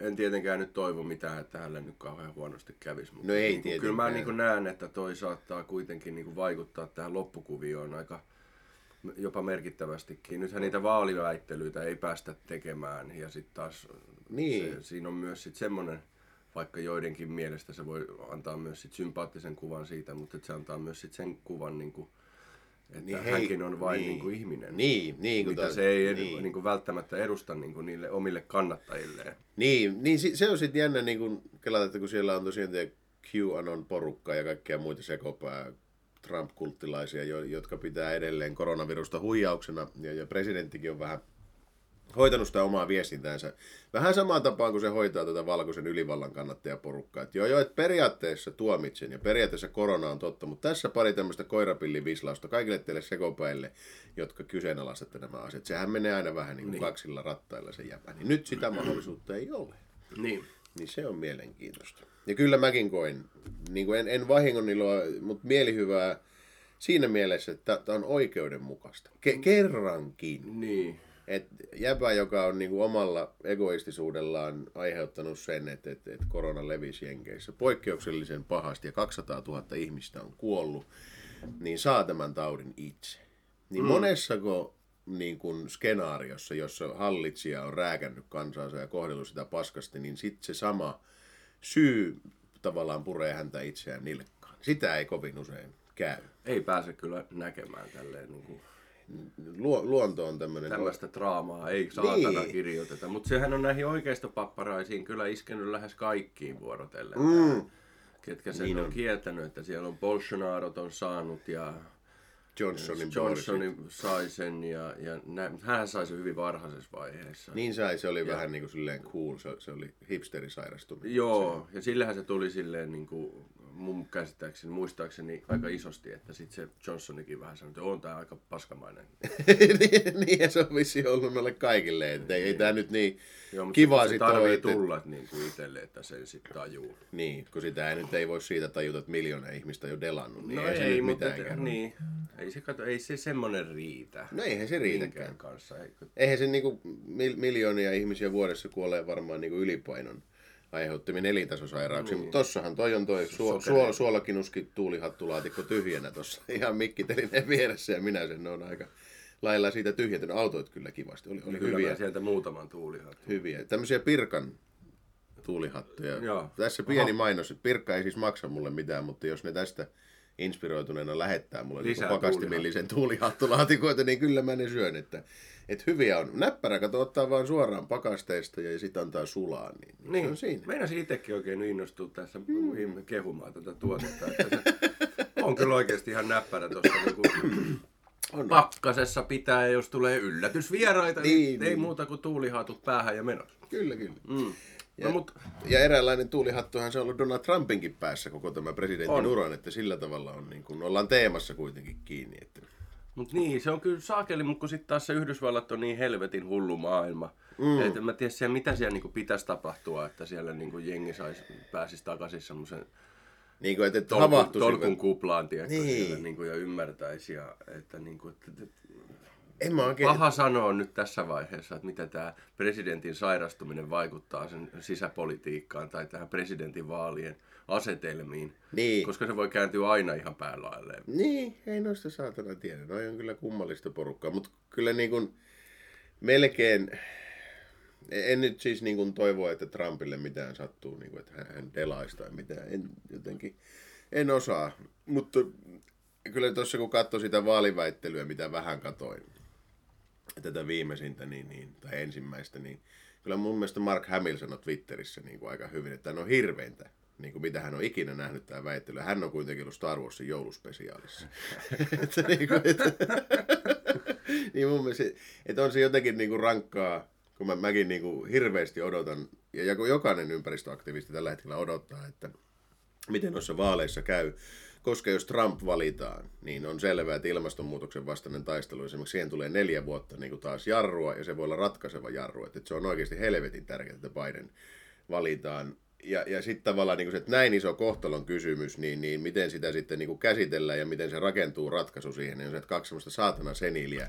en tietenkään nyt toivo mitään, että hänelle nyt kauhean huonosti kävisi. Mutta No ei niin kuin, Kyllä mä niin kuin näen, että toi saattaa kuitenkin niin kuin vaikuttaa tähän loppukuvioon aika jopa merkittävästikin. Nythän niitä vaaliväittelyitä ei päästä tekemään ja sitten taas Niin. se, siinä on myös sitten semmoinen, vaikka joidenkin mielestä se voi antaa myös sit sympaattisen kuvan siitä, mutta se antaa myös sit sen kuvan, niin kuin, että Niin hei- hänkin on vain niin. niin. kuin ihminen. Niin, niin kuin mitä taas- se ei niin. niin. Kuin välttämättä edusta niin kuin niille omille kannattajilleen. Niin, niin se on sitten jännä niin kelata, että kun siellä on tosiaan QAnon porukka ja kaikkia muita sekopää Trump-kulttilaisia, jo- jotka pitää edelleen koronavirusta huijauksena, ja, ja presidenttikin on vähän hoitanut sitä omaa viestintäänsä. Vähän samaan tapaan kuin se hoitaa tätä valkoisen ylivallan kannattajaporukkaa. Että joo, joo, että periaatteessa tuomitsen ja periaatteessa korona on totta, mutta tässä pari tämmöistä koirapillivislausta kaikille teille sekopäille, jotka kyseenalaistatte nämä asiat. Sehän menee aina vähän niin kuin niin. kaksilla rattailla se jäpä. Niin nyt sitä mahdollisuutta ei ole. Niin. Niin se on mielenkiintoista. Ja kyllä mäkin koin, niin kuin en, en vahingon iloa, mutta mielihyvää siinä mielessä, että tämä on oikeudenmukaista. Ke- kerrankin. Niin. Et jäpä, joka on niinku omalla egoistisuudellaan aiheuttanut sen, että et, et korona levisi Jenkeissä poikkeuksellisen pahasti ja 200 000 ihmistä on kuollut, niin saa tämän taudin itse. Niin mm. monessako niin kun skenaariossa, jossa hallitsija on rääkännyt kansansa ja kohdellut sitä paskasti, niin sitten se sama syy tavallaan puree häntä itseään nilkkaan. Sitä ei kovin usein käy. Ei pääse kyllä näkemään tälleen niin kuin Luo, luonto on tämmöinen... tällaista draamaa, ei saatana Niin. kirjoiteta. Mutta sehän on näihin oikeistopapparaisiin kyllä iskenyt lähes kaikkiin vuorotellen. Mm. Ketkä sen Niin on. on kieltänyt, että siellä on Bolsonarot on saanut ja Johnsonin Johnson sai sen ja, ja nä, hän sai sen hyvin varhaisessa vaiheessa. Niin sai, se oli vähän niin kuin silleen cool, se, se oli hipsterisairastuminen. Joo, ja sillähän se tuli silleen niin kuin mun käsittääkseni, muistaakseni aika isosti, että sitten se Johnsonikin vähän sanoi, että on tää aika paskamainen. *laughs* niin, niin, ja se on vissiin ollut noille kaikille, että ei, ei tämä nyt niin Joo, se sitten ole, että, tulla niin kuin itselle, että sen sitten tajuu. niin, kun sitä ei nyt ei voi siitä tajuta, että miljoona ihmistä on jo delannut, niin No ei, se ei, mutta mitään kerro. niin, ei se, kato, ei se semmonen riitä. No eihän se riitäkään. Kanssa. Eihän se niinku mil, miljoonia ihmisiä vuodessa kuolee varmaan niinku ylipainon aiheuttamien elintasosairauksia, niin. mutta tossahan toi on toi suo, Sokeri. suo, suolakinuski tuulihattulaatikko tyhjänä tuossa *laughs* ihan mikkitelineen vieressä ja minä sen on aika lailla siitä tyhjentynyt. Autoit kyllä kivasti, oli, oli Kyllä hyviä. sieltä muutaman tuulihatun. Hyviä. Tämmöisiä Pirkan tuulihattuja. Joo. Tässä pieni mainos. Pirkka ei siis maksa mulle mitään, mutta jos ne tästä inspiroituneena lähettää mulle niin pakastimillisen tuulihattulaatikoita, niin kyllä mä ne syön. Että, että hyviä on. Näppärä kato ottaa vaan suoraan pakasteesta ja sitten antaa sulaa. Niin, niin. Niin, on siinä. meinasin itsekin oikein innostua tässä mm. kehumaan tätä tuotetta. Että se on kyllä oikeasti ihan näppärä tuossa niinku *clears throat* On. pakkasessa pitää, jos tulee yllätysvieraita, niin, Niin, niin ei niin. muuta kuin tuulihatut päähän ja menossa. Kyllä, kyllä. Mm. Ja, No, mut, ja eräänlainen tuulihattuhan se on ollut Donald Trumpinkin päässä koko tämä presidentin On. uran, että sillä tavalla on niin kuin, ollaan teemassa kuitenkin kiinni. Että... mut niin, se on kyllä saakeli, mutta kun sitten taas se Yhdysvallat on niin helvetin hullu maailma. Mm. Et en mä tiedä siellä, mitä siellä niinku pitäisi tapahtua, että siellä niinku jengi sais, pääsisi takaisin semmoisen Niin kuin, että, että tolkun, tolkun kuplaan, tiedätkö, Niin. niin. siellä, niinku, ja ymmärtäisi. Ja, että, niinku, että, että, En mä oikein... Paha sanoa nyt tässä vaiheessa, että mitä tämä presidentin sairastuminen vaikuttaa sen sisäpolitiikkaan tai tähän presidentin vaalien asetelmiin. Niin. Koska se voi kääntyä aina ihan päälailleen. Niin, ei noista saatana tiedä. Noi on kyllä kummallista porukkaa, mutta kyllä niin kuin melkein... En nyt siis niin kuin toivoa, että Trumpille mitään sattuu, niin kuin, että hän- hän delaisi tai mitään. En jotenkin, en osaa. Mutta kyllä tuossa kun katsoi sitä vaaliväittelyä, mitä vähän katoin, tätä viimeisintä niin, niin, tai ensimmäistä, niin kyllä mun mielestä Mark Hamill sanoi Twitterissä niin kuin aika hyvin, että hän on hirveintä, niin kuin mitä hän on ikinä nähnyt tämä väittely. Hän on kuitenkin ollut Star Warsin jouluspesiaalissa. *laughs* että, niin, kuin, että, *laughs* niin mun mielestä, että on se jotenkin niin kuin rankkaa, kun mä, mäkin niin kuin hirveästi odotan, ja joku- jokainen ympäristöaktivisti tällä hetkellä odottaa, että miten noissa vaaleissa käy. Koska jos Trump valitaan, niin on selvää, että ilmastonmuutoksen vastainen taistelu, esimerkiksi siihen tulee neljä vuotta niin kuin taas jarrua, ja se voi olla ratkaiseva jarru. Että se on oikeasti helvetin tärkeää, että Biden valitaan. Ja, ja sitten tavallaan, niin kuin se, että näin iso kohtalon kysymys, niin, niin miten sitä sitten niin kuin käsitellään ja miten se rakentuu ratkaisu siihen, niin on se, että kaksi semmoista saatana seniiliä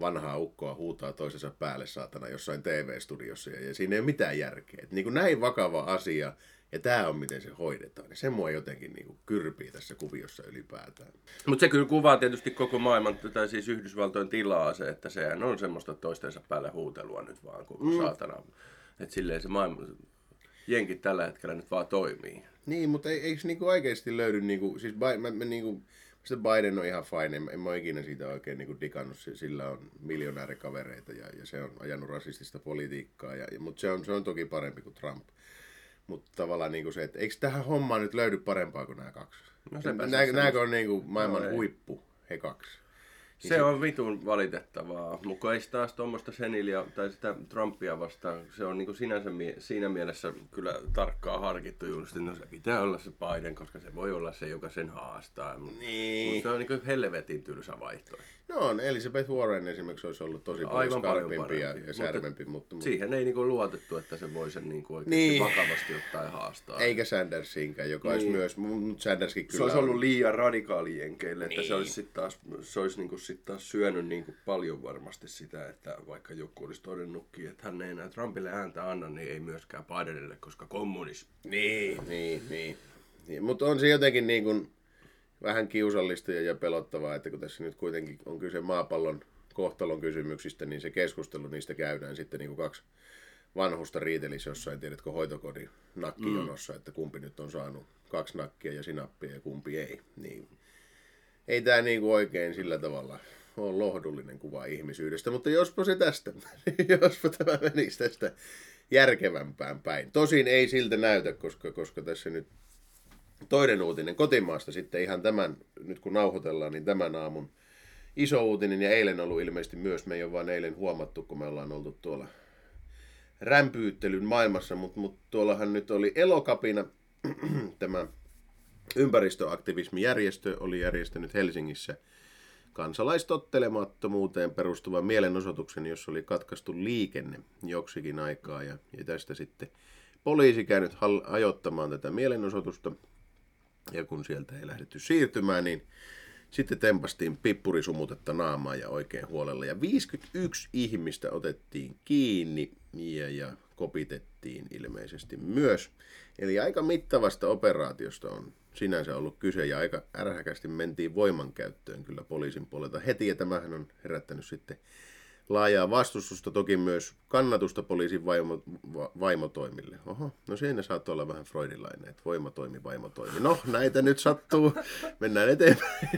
vanhaa ukkoa huutaa toisensa päälle saatana jossain TV-studiossa, ja, ja siinä ei ole mitään järkeä. Et niin kuin näin vakava asia, Ja tämä on miten se hoidetaan. Ja se mua jotenkin niin kuin kyrpii tässä kuviossa ylipäätään. Mutta se kyllä kuvaa tietysti koko maailman, tai siis Yhdysvaltojen tilaa se, että sehän on semmoista toistensa päälle huutelua nyt vaan, kun mm. saatana. Että silleen se maailma, jenkit tällä hetkellä nyt vaan toimii. Niin, mutta ei, eikö niinku oikeasti löydy, niinku, siis Bi- mä, mä niinku, sitä Biden on ihan fine, en, en mä ole ikinä siitä oikein niinku digannut, sillä on miljonäärikavereita ja, ja se on ajanut rasistista politiikkaa, ja, ja, mutta se on, se on toki parempi kuin Trump. Mutta tavallaan niinku se, että eikö tähän hommaan nyt löydy parempaa kuin nämä kaksi? No se Nää, on niinku maailman No huippu, he kaksi? Se on vitun valitettavaa, mutta ei taas tuommoista Senilia tai sitä Trumpia vastaan, se on niinku sinänsä mie- siinä mielessä kyllä tarkkaan harkittu just, no se pitää olla se Biden, koska se voi olla se, joka sen haastaa. Mutta Niin. se on niinku helvetin tylsä vaihtoehto. No on, Elizabeth Warren esimerkiksi olisi ollut tosi paljon Aivan skarpimpi ja, parempi. ja särvempi, mutta, mutta Siihen ei niinku luotettu, että se voi sen niinku oikeasti Niin. vakavasti ottaa ja haastaa. eikä Sandersinkään, joka olisi Niin. myös, mutta Sanderskin kyllä se olisi ollut liian radikaali jenkeille, että Niin. se olisi sitten taas, se olisi niinku sit taas syönyt niinku paljon varmasti sitä, että vaikka joku olisi todennutkin, että hän ei enää Trumpille ääntä anna, niin ei myöskään Bidenille, koska kommunismi. Niin, niin, niin. niin mutta on se jotenkin niin kuin vähän kiusallista ja, pelottavaa, että kun tässä nyt kuitenkin on kyse maapallon kohtalon kysymyksistä, niin se keskustelu niistä käydään sitten niin kuin kaksi vanhusta riitelisi jossain, tiedätkö, hoitokodin nakkijonossa, että kumpi nyt on saanut kaksi nakkia ja sinappia ja kumpi ei. Niin ei tämä niin kuin oikein sillä tavalla ole lohdullinen kuva ihmisyydestä, mutta jospa se tästä, *laughs* jospa tämä menisi tästä järkevämpään päin. Tosin ei siltä näytä, koska, koska tässä nyt toinen uutinen kotimaasta sitten ihan tämän, nyt kun nauhoitellaan, niin tämän aamun iso uutinen ja eilen ollut ilmeisesti myös, me ei ole vaan eilen huomattu, kun me ollaan oltu tuolla rämpyyttelyn maailmassa, mutta mut tuollahan nyt oli elokapina, *clears throat* tämä ympäristöaktivismijärjestö oli järjestänyt Helsingissä kansalaistottelemattomuuteen perustuvan mielenosoituksen, jossa oli katkaistu liikenne joksikin aikaa ja, ja tästä sitten poliisi käynyt hal- ajoittamaan tätä mielenosoitusta ja kun sieltä ei lähdetty siirtymään, niin sitten tempastiin pippurisumutetta naamaa ja oikein huolella. Ja 51 ihmistä otettiin kiinni ja, ja kopitettiin ilmeisesti myös. Eli aika mittavasta operaatiosta on sinänsä ollut kyse ja aika ärhäkästi mentiin voimankäyttöön kyllä poliisin puolelta heti. Ja tämähän on herättänyt sitten laajaa vastustusta, toki myös kannatusta poliisin vaimo, va, vaimotoimille. Oho, no siinä saattaa olla vähän freudilainen, että voimatoimi, vaimotoimi. No, näitä nyt sattuu. Mennään eteenpäin.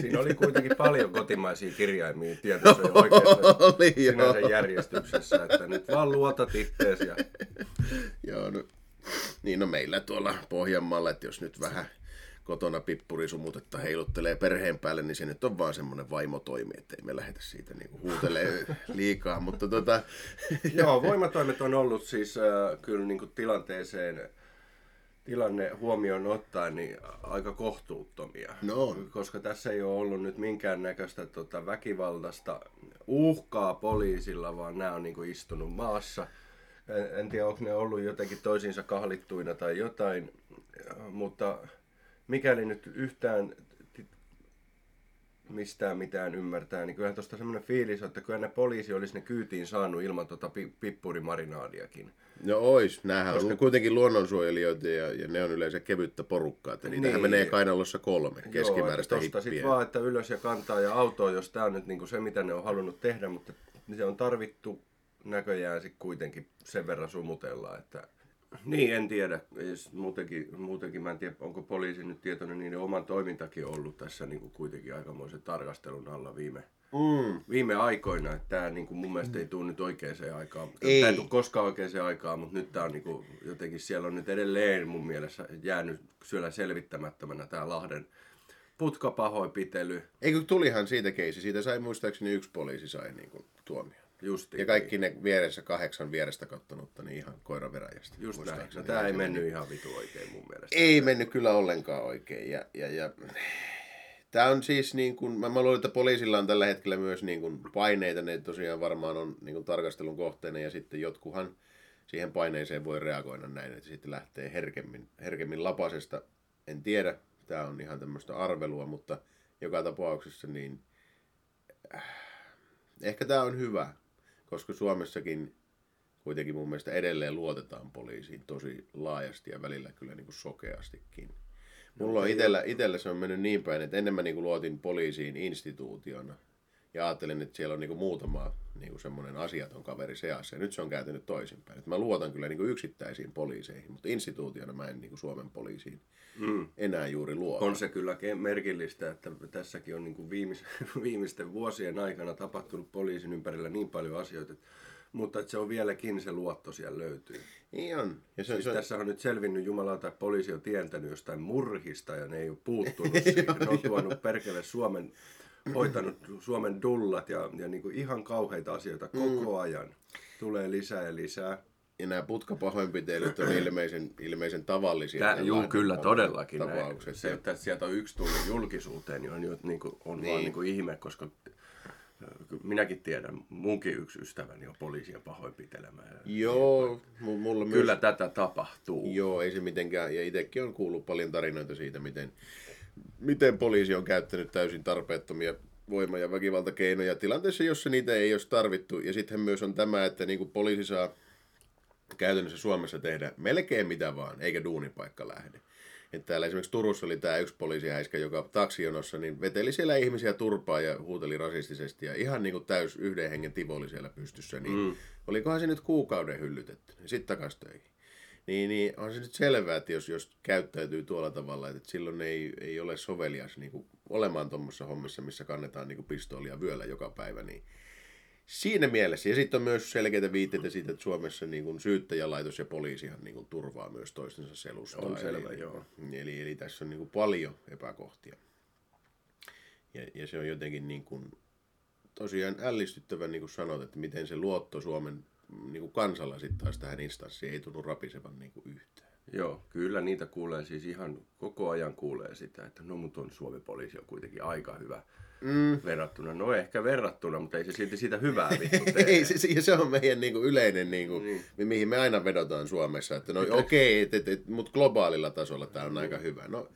Siinä oli kuitenkin paljon kotimaisia kirjaimia tietysti oikeassa Oli, sinänsä joo. järjestyksessä, että nyt vaan luotat ittees ja joo no, niin no meillä tuolla Pohjanmaalla, että jos nyt vähän kotona pippurisumutetta heiluttelee perheen päälle, niin se nyt on vaan semmoinen vaimotoimi, että ei me lähdetä siitä niinku huutelee *laughs* liikaa, mutta tota, *laughs* Joo, voimatoimet on ollut siis äh, kyllä niin kuin tilanteeseen, tilanne huomioon ottaen niin aika kohtuuttomia. No. Koska tässä ei ole ollut nyt minkäännäköistä tota, väkivaltaista uhkaa poliisilla, vaan nämä on niin kuin istunut maassa. En, en tiedä, onko ne ollut jotenkin toisiinsa kahlittuina tai jotain, mutta mikäli nyt yhtään mistään mitään ymmärtää, niin kyllähän tuosta semmoinen fiilis että kyllä ne poliisi olisi ne kyytiin saanut ilman tota pi- pippurimarinaadiakin. No ois, näähän on kuitenkin luonnonsuojelijoita ja, ja ne on yleensä kevyttä porukkaa, että niitähän Niin. menee kainalossa kolme keskimääräistä Joo, hippiä. vaan, että ylös ja kantaa ja autoa, jos tämä on nyt niinku se, mitä ne on halunnut tehdä, mutta se on tarvittu näköjään sit kuitenkin sen verran sumutella, että niin, en tiedä. Muutenkin, muutenkin mä en tiedä, onko poliisi nyt tietoinen, niiden oman toimintakin ollut tässä niin kuin kuitenkin aikamoisen tarkastelun alla viime, Mm. viime aikoina. Että tämä niin kuin mun mielestä ei tule nyt oikeaan aikaan. Ei. Tämä ei tule koskaan oikeaan aikaan, mutta nyt tämä on niin kuin, jotenkin siellä on nyt edelleen mun mielestä jäänyt siellä selvittämättömänä tämä Lahden putkapahoinpitely. Eikö tulihan siitä keisi, siitä sai muistaakseni yksi poliisi sai niin kuin, tuomio. Justiin. Ja kaikki ne vieressä kahdeksan vierestä kattonutta, niin ihan koiraveräjästä. Just näin. No, tämä ei mennyt ihan vitu oikein mun mielestä. Ei mennyt kyllä ollenkaan oikein. Ja, ja, ja... Tämä on siis niin kuin, mä, mä luulen, että poliisilla on tällä hetkellä myös niin kuin paineita, ne tosiaan varmaan on niin kuin tarkastelun kohteena ja sitten jotkuhan siihen paineeseen voi reagoida näin, että sitten lähtee herkemmin, herkemmin lapasesta. En tiedä, tämä on ihan tämmöistä arvelua, mutta joka tapauksessa niin äh, ehkä tämä on hyvä, koska Suomessakin kuitenkin mun mielestä edelleen luotetaan poliisiin tosi laajasti ja välillä kyllä niin kuin sokeastikin. Mulla on itellä, itellä se on mennyt niin päin, että ennen mä niin kuin luotin poliisiin instituutiona ja ajattelin, että siellä on niin muutama niin semmoinen asiaton kaveri seassa. Ja nyt se on kääntynyt toisinpäin. Että mä luotan kyllä niin yksittäisiin poliiseihin, mutta instituutiona mä en niin Suomen poliisiin mm. enää juuri luota. On se kyllä merkillistä, että tässäkin on niin viimeis, *laughs* viimeisten vuosien aikana tapahtunut poliisin ympärillä niin paljon asioita, että mutta että se on vieläkin se luotto siellä löytyy. Niin on. Ja se, siis se, tässä on nyt selvinnyt jumalauta, että poliisi on tientänyt jostain murhista ja ne ei ole *laughs* puuttunut siihen. Ne on tuonut perkele Suomen, hoitanut Suomen dullat ja, ja niin kuin ihan kauheita asioita koko mm. ajan. Tulee lisää ja lisää. Ja nämä putkapahoinpiteilyt on ilmeisen, ilmeisen tavallisia. Tää, juu, kyllä todellakin. Se, että sieltä on yksi tullut julkisuuteen, niin on, niin kuin, on niin. vaan niin kuin ihme, koska minäkin tiedän, munkin yksi ystäväni on poliisia pahoinpitelemään. Joo, mulla myös... Kyllä tätä tapahtuu. Joo, ei se mitenkään, ja itsekin on kuullut paljon tarinoita siitä, miten, miten poliisi on käyttänyt täysin tarpeettomia voima- ja väkivaltakeinoja tilanteessa, jossa niitä ei olisi tarvittu. Ja sitten myös on tämä, että niin poliisi saa käytännössä Suomessa tehdä melkein mitä vaan, eikä duunipaikka lähde. Että täällä esimerkiksi Turussa oli tämä yksi poliisihäiskä, joka taksijonossa niin veteli siellä ihmisiä turpaa ja huuteli rasistisesti ja ihan niin kuin täys yhden hengen tivoli siellä pystyssä. Niin mm. olikohan se nyt kuukauden hyllytetty sitten takaisin töihin. Niin, niin on se nyt selvää, että jos, jos käyttäytyy tuolla tavalla, että silloin ei, ei ole sovelias niin kuin olemaan tuommoisessa hommissa, missä kannetaan niin kuin pistoolia vyöllä joka päivä, niin siinä mielessä. Ja sitten on myös selkeitä viitteitä siitä, että Suomessa niin kuin syyttäjälaitos ja poliisihan niin kuin turvaa myös toistensa selusta. On selvä, eli, joo. Eli, eli tässä on niin kuin paljon epäkohtia. Ja, ja se on jotenkin niin kuin, tosiaan ällistyttävän, niin kuin sanot, että miten se luotto Suomen niin kuin kansalla sitten taas tähän instanssiin ei tunnu rapisevan niin kuin yhtään. Joo, kyllä niitä kuulee siis ihan koko ajan kuulee sitä, että no mutta on Suomen poliisi on kuitenkin aika hyvä mm. verrattuna. No ehkä verrattuna, mutta ei se silti siitä hyvää *laughs* vittu tee. ei, se, se on meidän niinku yleinen, niinku, niin. mihin me aina vedotaan Suomessa, että no okei, okay, mutta globaalilla tasolla tämä on aika hyvä. No,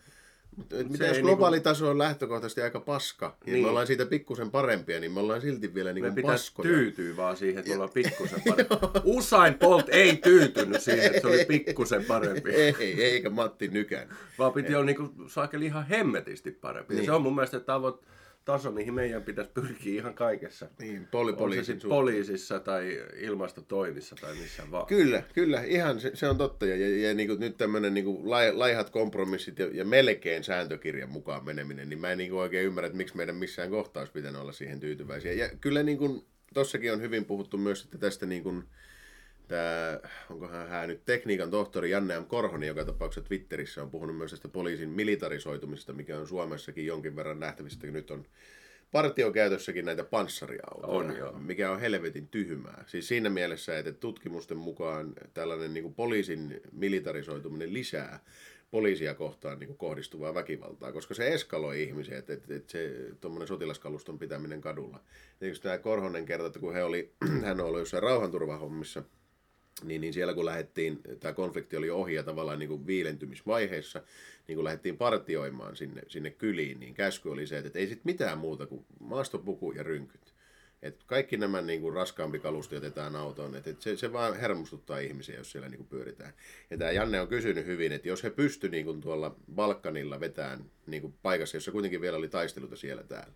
mutta mitä jos globaali niinku... taso on lähtökohtaisesti aika paska, niin. niin me ollaan siitä pikkusen parempia, niin me ollaan silti vielä niin kuin paskoja. tyytyy vaan siihen, että me ollaan pikkusen *laughs* parempi. Usain Bolt ei tyytynyt siihen, että se oli pikkusen parempi. *laughs* ei, eikä Matti Nykän. Vaan piti olla niin kuin, saakeli ihan hemmetisti parempi. Niin. Ja se on mun mielestä tavoite taso, mihin meidän pitäisi pyrkiä ihan kaikessa. Niin, poli- poliisin se poliisissa tai ilmastotoimissa tai missä vaan. Kyllä, kyllä, ihan se, se on totta. Ja, ja, ja niin kuin nyt tämmöinen niin laihat kompromissit ja, ja melkein sääntökirjan mukaan meneminen, niin mä en niin kuin oikein ymmärrä, että miksi meidän missään kohtaa olisi pitänyt olla siihen tyytyväisiä. Ja kyllä niin kuin, tossakin on hyvin puhuttu myös että tästä niin kuin, tämä, onkohan hän nyt tekniikan tohtori Janne M. Korhonen, joka tapauksessa Twitterissä on puhunut myös tästä poliisin militarisoitumisesta, mikä on Suomessakin jonkin verran nähtävistä. Nyt on partiokäytössäkin näitä panssariautoja, on, joo. mikä on helvetin tyhmää. Siis siinä mielessä, että tutkimusten mukaan tällainen niin poliisin militarisoituminen lisää poliisia kohtaan niin kohdistuvaa väkivaltaa, koska se eskaloi ihmisiä, että, että, että se tuommoinen sotilaskaluston pitäminen kadulla. Tietysti tämä Korhonen kertoi, että kun he oli, *clears throat* hän oli jossain rauhanturvahommissa – niin, niin siellä kun lähdettiin, tämä konflikti oli ohi ja tavallaan niin kuin viilentymisvaiheessa, niin kun lähdettiin partioimaan sinne, sinne kyliin, niin käsky oli se, että ei sitten mitään muuta kuin maastopuku ja rynkyt. Et kaikki nämä niin kuin raskaampi kalusto jätetään autoon. Et, et se, se vaan hermostuttaa ihmisiä, jos siellä niin kuin pyöritään. Ja tämä Janne on kysynyt hyvin, että jos he pystyivät niin tuolla Balkanilla vetään niin kuin paikassa, jossa kuitenkin vielä oli taisteluta siellä täällä,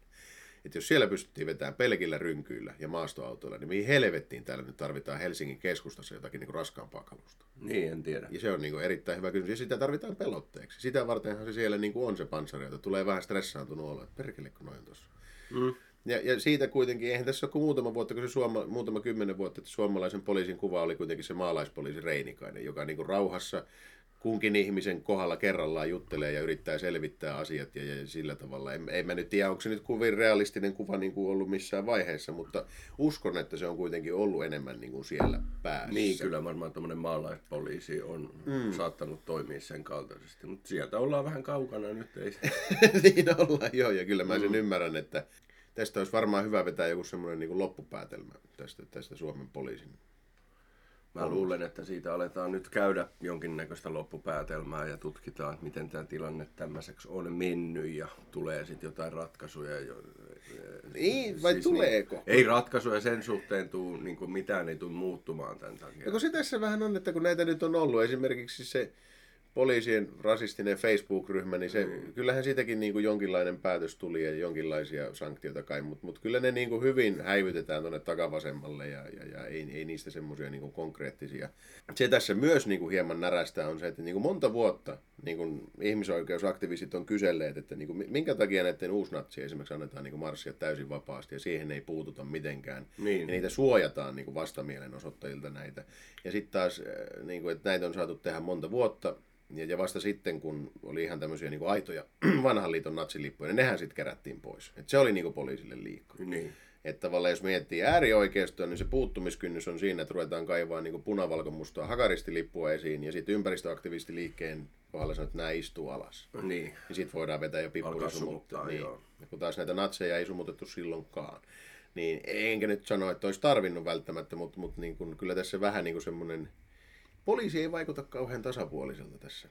että jos siellä pystyttiin vetämään pelkillä rynkyillä ja maastoautoilla, niin mihin helvettiin täällä nyt tarvitaan Helsingin keskustassa jotakin niin raskaampaa kalusta? Niin, en tiedä. Ja se on niin kuin erittäin hyvä kysymys. Ja sitä tarvitaan pelotteeksi. Sitä vartenhan se siellä niin kuin on se panssari, että tulee vähän stressaantunut olo, että perkele kun noin tuossa. Mm. Ja, ja, siitä kuitenkin, eihän tässä ole kuin muutama vuotta, kun se suoma, muutama kymmenen vuotta, että suomalaisen poliisin kuva oli kuitenkin se maalaispoliisi Reinikainen, joka niin kuin rauhassa kunkin ihmisen kohdalla kerrallaan juttelee ja yrittää selvittää asiat ja, ja sillä tavalla. En, en mä nyt tiedä, onko se nyt kovin realistinen kuva niin kuin ollut missään vaiheessa, mutta uskon, että se on kuitenkin ollut enemmän niin kuin siellä päässä. Niin, kyllä varmaan tämmöinen maalaispoliisi on mm. saattanut toimia sen kaltaisesti, mutta sieltä ollaan vähän kaukana nyt. Ei *laughs* niin ollaan, joo, ja kyllä mä sen mm. ymmärrän, että tästä olisi varmaan hyvä vetää joku semmoinen niin loppupäätelmä tästä, tästä Suomen poliisin Mä luulen, että siitä aletaan nyt käydä jonkinnäköistä loppupäätelmää ja tutkitaan, miten tämä tilanne tämmöiseksi on mennyt ja tulee sitten jotain ratkaisuja. Niin, vai siis tuleeko? Niin, ei ratkaisuja sen suhteen tuu, niin kuin mitään ei tule muuttumaan tämän takia. Ja kun se tässä vähän on, että kun näitä nyt on ollut, esimerkiksi se poliisien rasistinen Facebook-ryhmä, niin se, mm. kyllähän siitäkin niin kuin jonkinlainen päätös tuli ja jonkinlaisia sanktioita kai, mutta mut kyllä ne niin kuin hyvin häivytetään tuonne takavasemmalle ja, ja, ja ei, ei niistä semmoisia niin konkreettisia. Se tässä myös niin kuin hieman närästää on se, että niin kuin monta vuotta niin kuin ihmisoikeusaktivistit on kyselleet, että niin kuin, minkä takia näiden uusnatsien esimerkiksi annetaan niin kuin marssia täysin vapaasti ja siihen ei puututa mitenkään. Niin. Ja niitä suojataan niin kuin vastamielenosoittajilta näitä. Ja sitten taas, äh, niin kuin, että näitä on saatu tehdä monta vuotta, ja, ja vasta sitten, kun oli ihan tämmöisiä niin aitoja *clears throat* vanhan liiton natsilippuja, niin nehän sitten kerättiin pois. Et se oli niin kuin poliisille liikku. Niin. Että tavallaan jos miettii äärioikeistoa, niin se puuttumiskynnys on siinä, että ruvetaan kaivaa niin punavalkomustaa hakaristilippua esiin, ja sitten ympäristöaktivistiliikkeen kohdalla sanoo, että nämä istuu alas. Niin. Ja niin sitten voidaan vetää jo pippuri sumuttaa. Niin. Ja kun taas näitä natseja ei sumutettu silloinkaan. Niin enkä nyt sano, että olisi tarvinnut välttämättä, mutta, mutta niin kun, kyllä tässä vähän niin kuin semmoinen poliisi ei vaikuta kauhean tasapuoliselta tässä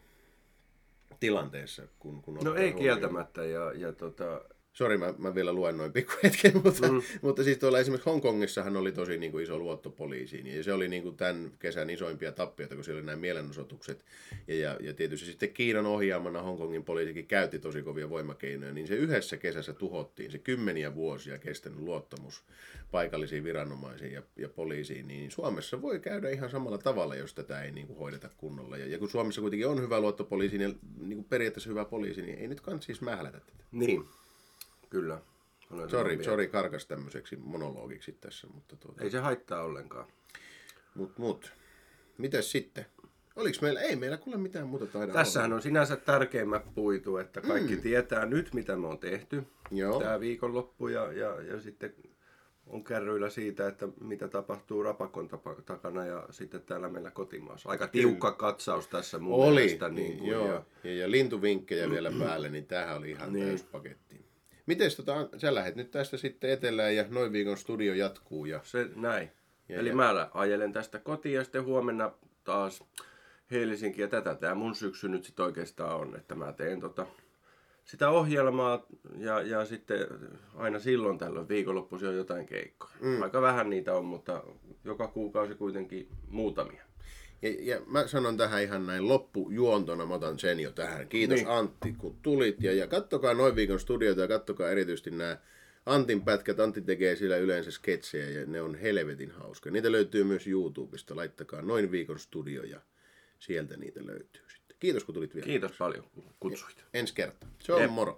tilanteessa. Kun, kun no ei kieltämättä. Ja, ja tota, Sori, mä, mä vielä luen noin pikku hetken, *laughs* mutta, mm. mutta siis tuolla esimerkiksi Hongkongissahan oli tosi niin kuin iso luotto poliisiin, ja se oli niin kuin tämän kesän isoimpia tappioita, kun siellä oli nämä mielenosoitukset, ja, ja, ja tietysti sitten Kiinan ohjaamana Hongkongin poliisikin käytti tosi kovia voimakeinoja, niin se yhdessä kesässä tuhottiin, se kymmeniä vuosia kestänyt luottamus paikallisiin viranomaisiin ja, ja poliisiin, niin Suomessa voi käydä ihan samalla tavalla, jos tätä ei niin kuin hoideta kunnolla, ja, ja kun Suomessa kuitenkin on hyvä luottopoliisi, ja niin kuin periaatteessa hyvä poliisi, niin ei nyt kannata siis mählätä tätä. Niin. Kyllä. Sori, sori karkas tämmöiseksi monologiksi tässä, mutta tuota... Ei se haittaa ollenkaan. Mut, mut. Mitäs sitten? Oliks meillä, ei meillä kuule mitään muuta taida Tässähän olla. on sinänsä tärkeimmät puitu, että kaikki mm. tietää nyt, mitä me on tehty Joo. tämä viikonloppu ja, ja, ja sitten on kärryillä siitä, että mitä tapahtuu Rapakon takana ja sitten täällä meillä kotimaassa. Aika tiukka katsaus tässä mun oli, mielestä. Niin kuin, joo. Ja, ja, ja lintuvinkkejä vielä päälle, niin tämähän oli ihan niin. täyspaketti. Miten tota, sä lähdet nyt tästä sitten etelään ja noin viikon studio jatkuu? Ja... Se näin. Ja, Eli ja... mä ajelen tästä kotiin ja sitten huomenna taas Helsinki. Ja tätä tämä mun syksy nyt sitten oikeastaan on, että mä teen tota, sitä ohjelmaa ja, ja sitten aina silloin tällöin viikonloppuisin on jotain keikkoja. Mm. Aika vähän niitä on, mutta joka kuukausi kuitenkin muutamia. Ja, ja mä sanon tähän ihan näin loppujuontona, mä otan sen jo tähän. Kiitos niin. Antti, kun tulit. Ja, ja kattokaa noin viikon studioita ja kattokaa erityisesti nämä Antin pätkät. Antti tekee sillä yleensä sketsejä ja ne on helvetin hauskoja. Niitä löytyy myös YouTubesta. Laittakaa noin viikon studio ja sieltä niitä löytyy sitten. Kiitos kun tulit vielä. Kiitos paljon kun kutsuit. Ensi kertaa. Se on Jep. moro.